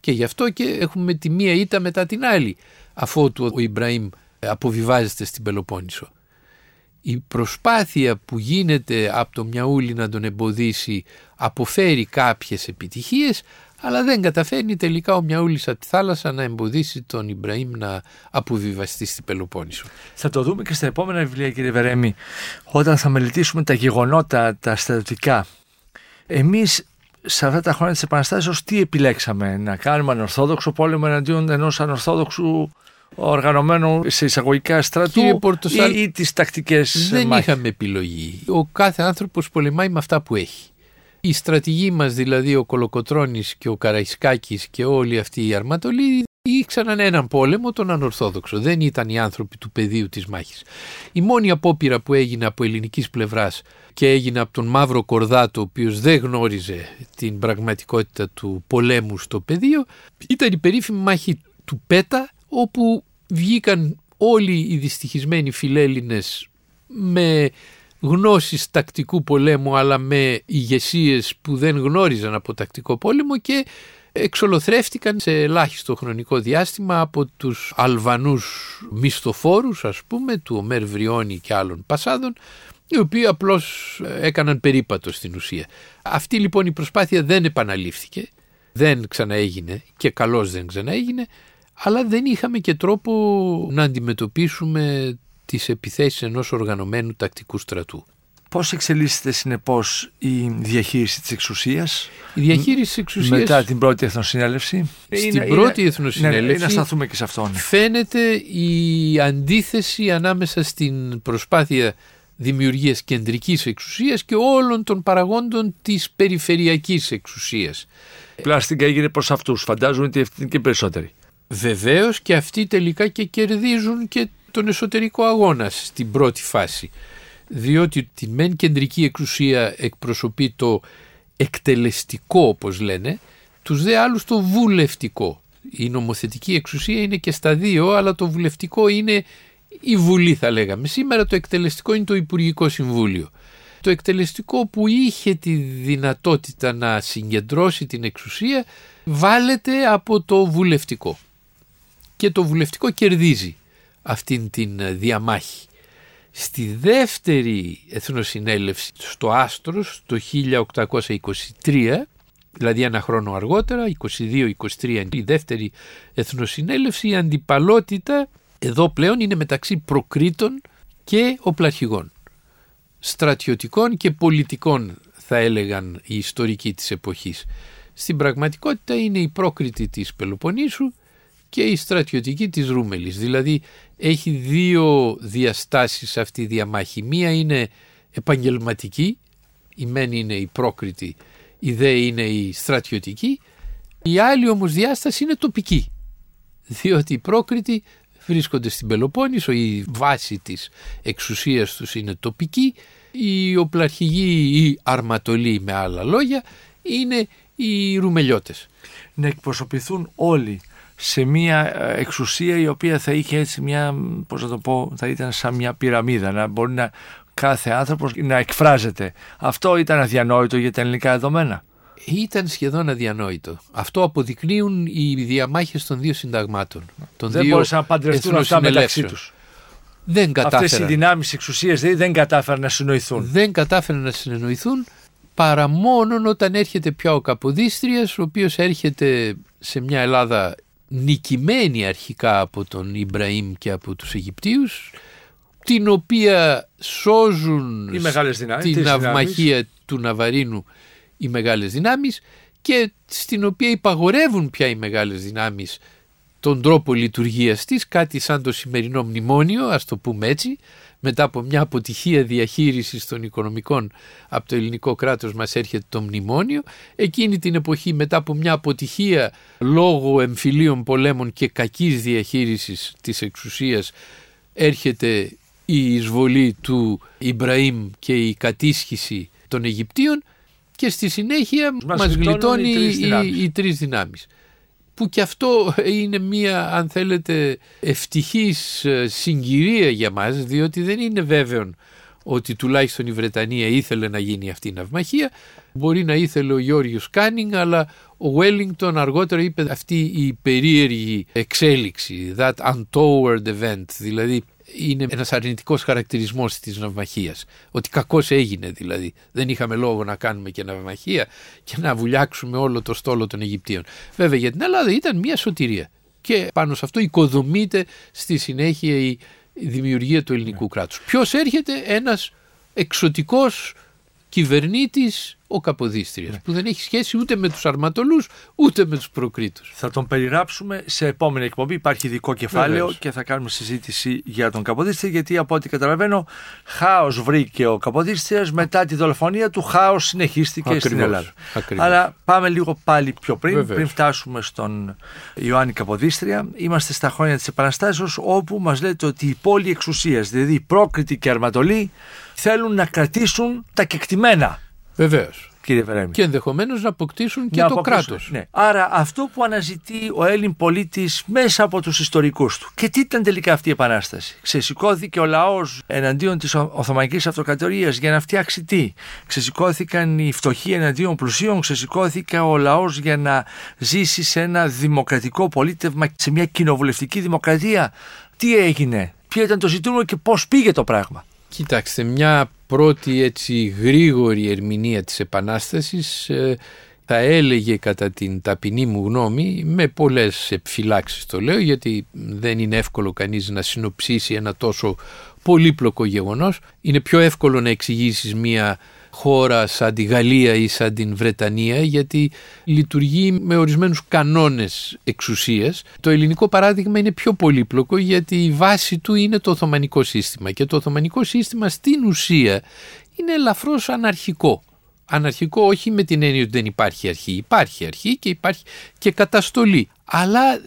Speaker 3: Και γι' αυτό και έχουμε τη μία ήττα μετά την άλλη αφού ο Ιμπραήμ αποβιβάζεται στην Πελοπόννησο. Η προσπάθεια που γίνεται από το Μιαούλι να τον εμποδίσει αποφέρει κάποιες επιτυχίες αλλά δεν καταφέρνει τελικά ο Μιαούλης από τη θάλασσα να εμποδίσει τον Ιμπραήμ να αποβιβαστεί στην Πελοπόννησο.
Speaker 2: Θα το δούμε και στα επόμενα βιβλία κύριε Βερέμι όταν θα μελετήσουμε τα γεγονότα τα στρατιωτικά. Εμείς σε αυτά τα χρόνια της Επαναστάσεως τι επιλέξαμε, να κάνουμε ανορθόδοξο πόλεμο εναντίον ενός ανορθόδοξου οργανωμένου σε εισαγωγικά στρατού ή, ή τις τακτικές
Speaker 3: Δεν είχαμε επιλογή. Ο κάθε άνθρωπος πολεμάει με αυτά που έχει. Η στρατηγοί μας δηλαδή ο Κολοκοτρώνης και ο Καραϊσκάκης και όλοι αυτοί οι αρματολοί ήξεραν έναν πόλεμο, τον ανορθόδοξο. Δεν ήταν οι άνθρωποι του πεδίου της μάχης. Η μόνη απόπειρα που έγινε από ελληνικής πλευράς και έγινε από τον Μαύρο Κορδάτο, ο οποίος δεν γνώριζε την πραγματικότητα του πολέμου στο πεδίο, ήταν η περίφημη μάχη του Πέτα, όπου βγήκαν όλοι οι δυστυχισμένοι φιλέλληνες με γνώσεις τακτικού πολέμου αλλά με ηγεσίες που δεν γνώριζαν από τακτικό πόλεμο και εξολοθρεύτηκαν σε ελάχιστο χρονικό διάστημα από τους Αλβανούς μισθοφόρους ας πούμε του Ομέρ Βριώνη και άλλων Πασάδων οι οποίοι απλώς έκαναν περίπατο στην ουσία. Αυτή λοιπόν η προσπάθεια δεν επαναλήφθηκε, δεν ξαναέγινε και καλώς δεν ξαναέγινε, αλλά δεν είχαμε και τρόπο να αντιμετωπίσουμε τις επιθέσεις ενός οργανωμένου τακτικού στρατού.
Speaker 2: Πώς εξελίσσεται συνεπώς η διαχείριση της εξουσίας;
Speaker 3: Η διαχείριση της εξουσίας
Speaker 2: μετά την πρώτη εθνοσυνέλευση;
Speaker 3: στην πρώτη
Speaker 2: Ναι,
Speaker 3: εθνοσυνέλευση
Speaker 2: να σταθούμε και σε αυτόν.
Speaker 3: φαίνεται η αντίθεση ανάμεσα στην προσπάθεια δημιουργίας κεντρικής εξουσίας και όλων των παραγόντων της περιφερειακής εξουσίας.
Speaker 2: Πλάστικα έγινε προς αυτούς. Φαντάζομαι ότι αυτή είναι και περισσότεροι.
Speaker 3: Βεβαίως και αυτοί τελικά και κερδίζουν και τον εσωτερικό αγώνα στην πρώτη φάση. Διότι τη μεν κεντρική εξουσία εκπροσωπεί το εκτελεστικό όπως λένε, τους δε άλλους το βουλευτικό. Η νομοθετική εξουσία είναι και στα δύο, αλλά το βουλευτικό είναι η Βουλή θα λέγαμε. Σήμερα το εκτελεστικό είναι το Υπουργικό Συμβούλιο. Το εκτελεστικό που είχε τη δυνατότητα να συγκεντρώσει την εξουσία βάλεται από το βουλευτικό. Και το βουλευτικό κερδίζει αυτήν την ε, διαμάχη. Στη δεύτερη εθνοσυνέλευση στο Άστρος το 1823, δηλαδή ένα χρόνο αργότερα, 22-23 η δεύτερη εθνοσυνέλευση, η αντιπαλότητα εδώ πλέον είναι μεταξύ προκρήτων και οπλαρχηγών. Στρατιωτικών και πολιτικών θα έλεγαν οι ιστορικοί της εποχής. Στην πραγματικότητα είναι η πρόκριτη της Πελοποννήσου και η στρατιωτική της Ρούμελης. Δηλαδή έχει δύο διαστάσεις αυτή η διαμάχη. Μία είναι επαγγελματική, η μεν είναι η πρόκριτη, η δε είναι η στρατιωτική. Η άλλη όμως διάσταση είναι τοπική, διότι οι πρόκριτοι βρίσκονται στην Πελοπόννησο, η βάση της εξουσίας τους είναι τοπική, οι οπλαρχηγοί ή αρματολοί με άλλα λόγια είναι οι ρουμελιώτες.
Speaker 2: Να εκπροσωπηθούν όλοι σε μια ε, εξουσία η οποία θα είχε έτσι μια, πώς να το πω, θα ήταν σαν μια πυραμίδα, να μπορεί να κάθε άνθρωπος να εκφράζεται. Αυτό ήταν αδιανόητο για τα ελληνικά δεδομένα.
Speaker 3: Ήταν σχεδόν αδιανόητο. Αυτό αποδεικνύουν οι διαμάχες των δύο συνταγμάτων. Των
Speaker 2: Δεν
Speaker 3: δύο
Speaker 2: μπορούσαν να παντρευτούν αυτά μεταξύ
Speaker 3: εθνοσυνελεύσεων.
Speaker 2: τους.
Speaker 3: Δεν κατάφεραν.
Speaker 2: Αυτές οι δυνάμεις εξουσίας δηλαδή δεν κατάφεραν να συνοηθούν.
Speaker 3: δεν κατάφεραν να συνεννοηθούν παρά μόνον όταν έρχεται πια ο Καποδίστριας ο οποίος έρχεται σε μια Ελλάδα νικημένη αρχικά από τον Ιμπραήμ και από τους Αιγυπτίους την οποία σώζουν
Speaker 2: Οι μεγάλες δυνάμεις,
Speaker 3: την
Speaker 2: τις
Speaker 3: ναυμαχία του Ναβαρίνου οι μεγάλες δυνάμεις και στην οποία υπαγορεύουν πια οι μεγάλες δυνάμεις τον τρόπο λειτουργίας της, κάτι σαν το σημερινό μνημόνιο, ας το πούμε έτσι, μετά από μια αποτυχία διαχείρισης των οικονομικών από το ελληνικό κράτος μας έρχεται το μνημόνιο. Εκείνη την εποχή μετά από μια αποτυχία λόγω εμφυλίων πολέμων και κακής διαχείρισης της εξουσίας έρχεται η εισβολή του Ιμπραήμ και η κατίσχυση των Αιγυπτίων και στη συνέχεια
Speaker 2: Μας
Speaker 3: μας,
Speaker 2: γλιτώνουν
Speaker 3: γλιτώνει
Speaker 2: οι τρεις
Speaker 3: οι,
Speaker 2: δυνάμεις.
Speaker 3: οι τρεις δυνάμεις που και αυτό είναι μία αν θέλετε ευτυχής ε, συγκυρία για μας διότι δεν είναι βέβαιο ότι τουλάχιστον η Βρετανία ήθελε να γίνει αυτή η ναυμαχία. Μπορεί να ήθελε ο Γιώργος Canning αλλά ο Wellington αργότερα είπε αυτή η περίεργη εξέλιξη, that untoward event, δηλαδή είναι ένας αρνητικός χαρακτηρισμός της ναυμαχίας. Ότι κακώς έγινε δηλαδή. Δεν είχαμε λόγο να κάνουμε και ναυμαχία και να βουλιάξουμε όλο το στόλο των Αιγυπτίων. Βέβαια για την Ελλάδα ήταν μια σωτηρία. Και πάνω σε αυτό οικοδομείται στη συνέχεια η δημιουργία του ελληνικού κράτους. Ποιος έρχεται; Ένας εξωτικός κυβερνήτης ο Καποδίστριας που δεν έχει σχέση ούτε με τους αρματολούς ούτε με τους προκρίτους.
Speaker 2: Θα τον περιγράψουμε σε επόμενη εκπομπή. Υπάρχει ειδικό κεφάλαιο
Speaker 3: Βεβαίως.
Speaker 2: και θα κάνουμε συζήτηση για τον Καποδίστρια. Γιατί από ό,τι καταλαβαίνω, χάος βρήκε ο Καποδίστριας μετά τη δολοφονία του. Χάος συνεχίστηκε στην
Speaker 3: Ακριβώς,
Speaker 2: Ελλάδα.
Speaker 3: ακριβώς.
Speaker 2: Αλλά πάμε λίγο πάλι πιο πριν,
Speaker 3: Βεβαίως.
Speaker 2: πριν φτάσουμε στον Ιωάννη Καποδίστρια. Είμαστε στα χρόνια της Επαναστάσεως, όπου μας λέτε ότι οι πόλοι εξουσίας, δηλαδή οι πρόκριτοι και αρματολοί, θέλουν να κρατήσουν τα κεκτημένα.
Speaker 3: Βεβαίως.
Speaker 2: Κύριε Βερέμι.
Speaker 3: Και ενδεχομένως να αποκτήσουν και
Speaker 2: Να
Speaker 3: το
Speaker 2: αποκτήσουν,
Speaker 3: κράτος.
Speaker 2: Ναι. Άρα αυτό που αναζητεί ο Έλλην πολίτης μέσα από τους ιστορικούς του. Και τι ήταν τελικά αυτή η επανάσταση; Ξεσηκώθηκε ο λαός εναντίον της Ο- Οθωμανικής Αυτοκρατορίας για να φτιάξει τι; Ξεσηκώθηκαν οι φτωχοί εναντίον πλουσίων. Ξεσηκώθηκε ο λαός για να ζήσει σε ένα δημοκρατικό πολίτευμα, σε μια κοινοβουλευτική δημοκρατία. Τι έγινε; Ποιο ήταν το ζητούμενο και πώς πήγε το πράγμα;
Speaker 3: Κοιτάξτε, μια πρώτη έτσι γρήγορη ερμηνεία της Επανάστασης ε, θα έλεγε κατά την ταπεινή μου γνώμη με πολλές επιφυλάξεις το λέω γιατί δεν είναι εύκολο κανείς να συνοψίσει ένα τόσο πολύπλοκο γεγονός. Είναι πιο εύκολο να εξηγήσεις μια χώρα σαν τη Γαλλία ή σαν την Βρετανία γιατί λειτουργεί με ορισμένους κανόνες εξουσίας. Το ελληνικό παράδειγμα είναι πιο πολύπλοκο γιατί η βάση του είναι το Οθωμανικό σύστημα και το Οθωμανικό σύστημα στην ουσία είναι ελαφρώς αναρχικό. Αναρχικό όχι με την έννοια ότι δεν υπάρχει αρχή. Υπάρχει αρχή και υπάρχει και καταστολή. Αλλά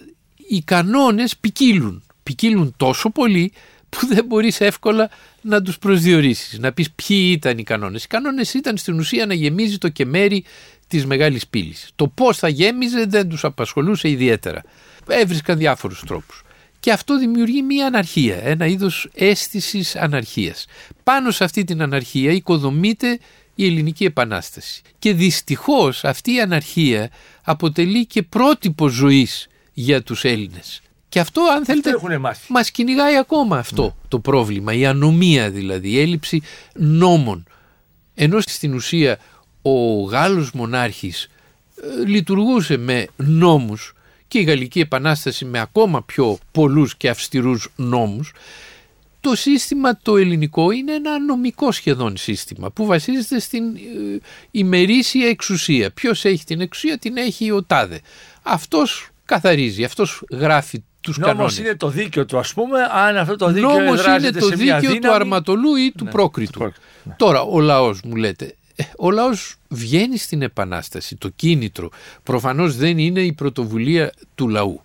Speaker 3: οι κανόνες ποικίλουν. Ποικίλουν τόσο πολύ που δεν μπορείς εύκολα να τους προσδιορίσεις, να πεις ποιοι ήταν οι κανόνες. Οι κανόνες ήταν στην ουσία να γεμίζει το κεμέρι της μεγάλης πύλης. Το πώς θα γέμιζε δεν τους απασχολούσε ιδιαίτερα. Έβρισκαν διάφορους τρόπους. Και αυτό δημιουργεί μια αναρχία, ένα είδος αίσθησης αναρχίας. Πάνω σε αυτή την αναρχία οικοδομείται η ελληνική επανάσταση. Και δυστυχώς αυτή η αναρχία αποτελεί και πρότυπο ζωής για τους Έλληνες. Και αυτό αν θέλετε μας κυνηγάει ακόμα αυτό ναι. το πρόβλημα, η ανομία δηλαδή, η έλλειψη νόμων. Ενώ στην ουσία ο Γάλλος μονάρχης ε, λειτουργούσε με νόμους και η Γαλλική Επανάσταση με ακόμα πιο πολλούς και αυστηρούς νόμους, το σύστημα το ελληνικό είναι ένα νομικό σχεδόν σύστημα που βασίζεται στην ε, ημερήσια εξουσία. Ποιος έχει την εξουσία την έχει ο τάδε. Αυτός καθαρίζει, αυτός γράφει τους Νόμος
Speaker 2: είναι το δίκαιο του ας πούμε, αν αυτό το δίκαιο Νόμος
Speaker 3: είναι το δίκαιο του αρματολού ή του ναι, πρόκριτου. Ναι. Τώρα ο λαός μου λέτε, ε, ο λαός βγαίνει στην επανάσταση, το κίνητρο προφανώς δεν είναι η πρωτοβουλία του λαού.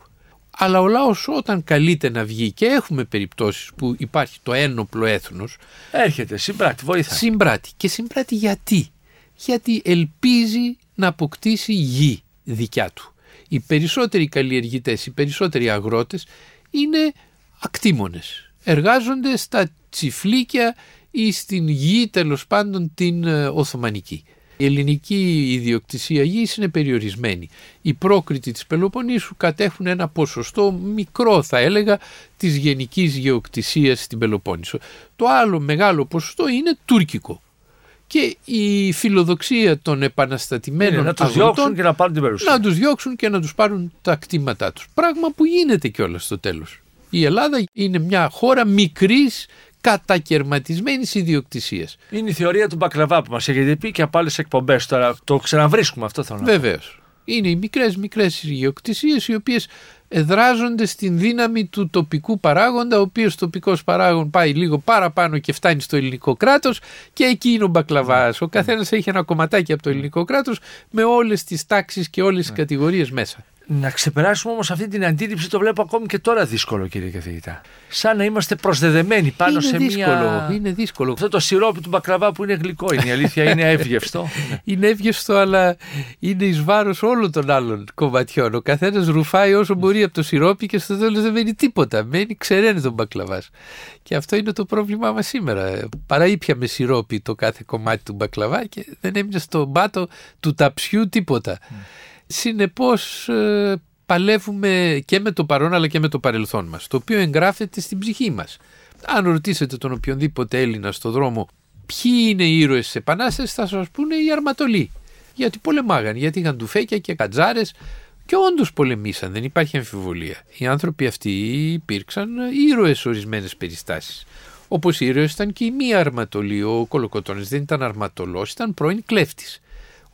Speaker 3: Αλλά ο λαός όταν καλείται να βγει και έχουμε περιπτώσεις που υπάρχει το ένοπλο έθνος
Speaker 2: έρχεται, συμπράτη, βοηθάει.
Speaker 3: Συμπράτη και συμπράτη γιατί; Γιατί ελπίζει να αποκτήσει γη δικιά του οι περισσότεροι καλλιεργητές, οι περισσότεροι αγρότες είναι ακτήμονες. Εργάζονται στα τσιφλίκια ή στην γη τέλος πάντων την ε, Οθωμανική. Η ελληνική ιδιοκτησία γης είναι περιορισμένη. Οι πρόκριτοι της Πελοποννήσου κατέχουν ένα ποσοστό μικρό θα έλεγα της γενικής γεωκτησίας στην Πελοπόννησο. Το άλλο μεγάλο ποσοστό είναι τουρκικό και η φιλοδοξία των επαναστατημένων
Speaker 2: είναι, να τους διώξουν και να πάρουν την περιουσία.
Speaker 3: Να τους διώξουν και να τους πάρουν τα κτήματά τους. Πράγμα που γίνεται κιόλας στο τέλος. Η Ελλάδα είναι μια χώρα μικρής κατακαιρματισμένης ιδιοκτησίας.
Speaker 2: Είναι η θεωρία του Μπακλαβά που μας έχετε πει και από άλλες εκπομπές τώρα. Το ξαναβρίσκουμε αυτό θέλω να
Speaker 3: Βεβαίως. Είναι οι μικρές μικρές ιδιοκτησίες οι οποίες εδράζονται στην δύναμη του τοπικού παράγοντα, ο οποίος τοπικός παράγον πάει λίγο παραπάνω και φτάνει στο ελληνικό κράτος και εκεί είναι ο μπακλαβάς. Ο καθένας έχει ένα κομματάκι από το ελληνικό κράτος με όλες τις τάξεις και όλες τις ναι. κατηγορίες μέσα.
Speaker 2: Να ξεπεράσουμε όμως αυτή την αντίληψη το βλέπω ακόμη και τώρα δύσκολο, κύριε καθηγητά. Σαν να είμαστε προσδεδεμένοι πάνω
Speaker 3: είναι
Speaker 2: σε
Speaker 3: δύσκολο,
Speaker 2: μια.
Speaker 3: Είναι δύσκολο.
Speaker 2: Αυτό το σιρόπι του μπακλαβά που είναι γλυκό είναι η αλήθεια, είναι εύγευστο. [laughs]
Speaker 3: είναι εύγευστο, αλλά είναι εις βάρος όλων των άλλων κομματιών. Ο καθένας ρουφάει όσο μπορεί από το σιρόπι και στο τέλος δεν μένει τίποτα. Μένει ξεραίνει τον μπακλαβάς. Και αυτό είναι το πρόβλημά μας σήμερα. Παραήπια με σιρόπι το κάθε κομμάτι του μπακλαβά και δεν έμεινε στον πάτο του ταψιού τίποτα. Mm. Συνεπώς ε, παλεύουμε και με το παρόν αλλά και με το παρελθόν μας, το οποίο εγγράφεται στην ψυχή μας. Αν ρωτήσετε τον οποιονδήποτε Έλληνα στο δρόμο ποιοι είναι οι ήρωες της Επανάστασης θα σας πούνε οι αρματολοί. Γιατί πολεμάγαν, γιατί είχαν τουφέκια και κατζάρες και όντως πολεμήσαν, δεν υπάρχει αμφιβολία. Οι άνθρωποι αυτοί υπήρξαν ήρωες σε ορισμένες περιστάσεις. Όπως ήρωες ήταν και η μία αρματολή. Ο Κολοκοτώνης δεν ήταν αρματολός, ήταν πρώην κλέφτης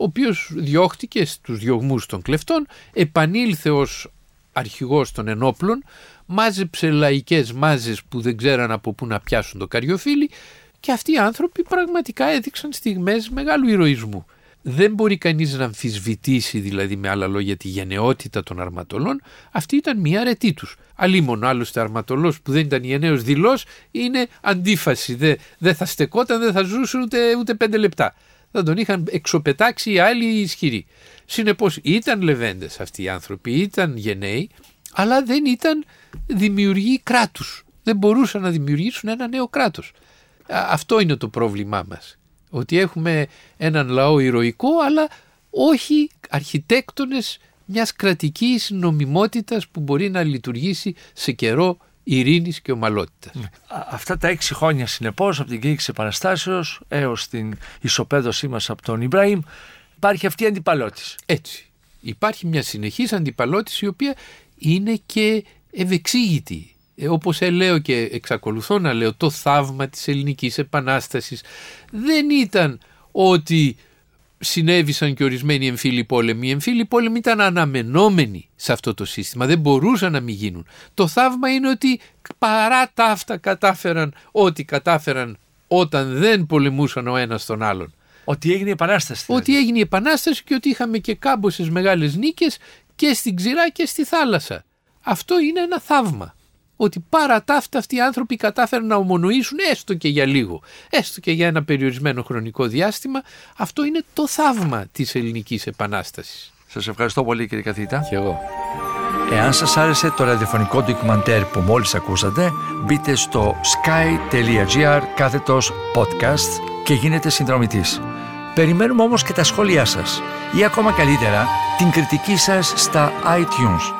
Speaker 3: ο οποίος διώχτηκε στους διωγμούς των κλεφτών, επανήλθε ως αρχηγός των ενόπλων, μάζεψε λαϊκές μάζες που δεν ξέραν από πού να πιάσουν το καριοφύλι και αυτοί οι άνθρωποι πραγματικά έδειξαν στιγμές μεγάλου ηρωισμού. Δεν μπορεί κανείς να αμφισβητήσει δηλαδή με άλλα λόγια τη γενναιότητα των αρματολών, αυτή ήταν μια αρετή τους. Αλλήμον άλλωστε αρματολός που δεν ήταν γενναίος δηλός είναι αντίφαση, δεν δε θα στεκόταν, δεν θα ζούσε ούτε, ούτε πέντε λεπτά θα τον είχαν εξοπετάξει οι άλλοι ισχυροί. Συνεπώς ήταν λεβέντες αυτοί οι άνθρωποι, ήταν γενναίοι, αλλά δεν ήταν δημιουργοί κράτους. Δεν μπορούσαν να δημιουργήσουν ένα νέο κράτος. Αυτό είναι το πρόβλημά μας. Ότι έχουμε έναν λαό ηρωικό, αλλά όχι αρχιτέκτονες μιας κρατικής νομιμότητας που μπορεί να λειτουργήσει σε καιρό ειρήνης και ομαλότητας.
Speaker 2: Ναι. Αυτά τα έξι χρόνια συνεπώς από την κήρυξη Επαναστάσεως έως την ισοπαίδωσή μας από τον Ιμπραήμ υπάρχει αυτή η αντιπαλώτηση.
Speaker 3: Έτσι. Υπάρχει μια συνεχής αντιπαλώτηση η οποία είναι και ευεξήγητη. Ε, όπως λέω και εξακολουθώ να λέω το θαύμα της ελληνικής επανάστασης δεν ήταν ότι συνέβησαν και ορισμένοι εμφύλοι πόλεμοι. Οι εμφύλοι πόλεμοι ήταν αναμενόμενοι σε αυτό το σύστημα, δεν μπορούσαν να μην γίνουν. Το θαύμα είναι ότι παρά τα αυτά κατάφεραν ό,τι κατάφεραν όταν δεν πολεμούσαν ο ένας τον άλλον.
Speaker 2: Ότι έγινε η Επανάσταση.
Speaker 3: Δηλαδή. Ότι έγινε η Επανάσταση και ότι είχαμε και κάμποσες μεγάλες νίκες και στην ξηρά και στη θάλασσα. Αυτό είναι ένα θαύμα ότι παρά τα αυτά αυτοί οι άνθρωποι κατάφεραν να ομονοήσουν έστω και για λίγο, έστω και για ένα περιορισμένο χρονικό διάστημα. Αυτό είναι το θαύμα της ελληνικής επανάστασης.
Speaker 2: Σας ευχαριστώ πολύ κύριε καθηγητά.
Speaker 3: Και εγώ.
Speaker 2: Εάν σας άρεσε το ραδιοφωνικό ντοκιμαντέρ που μόλις ακούσατε, μπείτε στο sky.gr κάθετος podcast και γίνετε συνδρομητής. Περιμένουμε όμως και τα σχόλιά σας ή ακόμα καλύτερα την κριτική σας στα iTunes.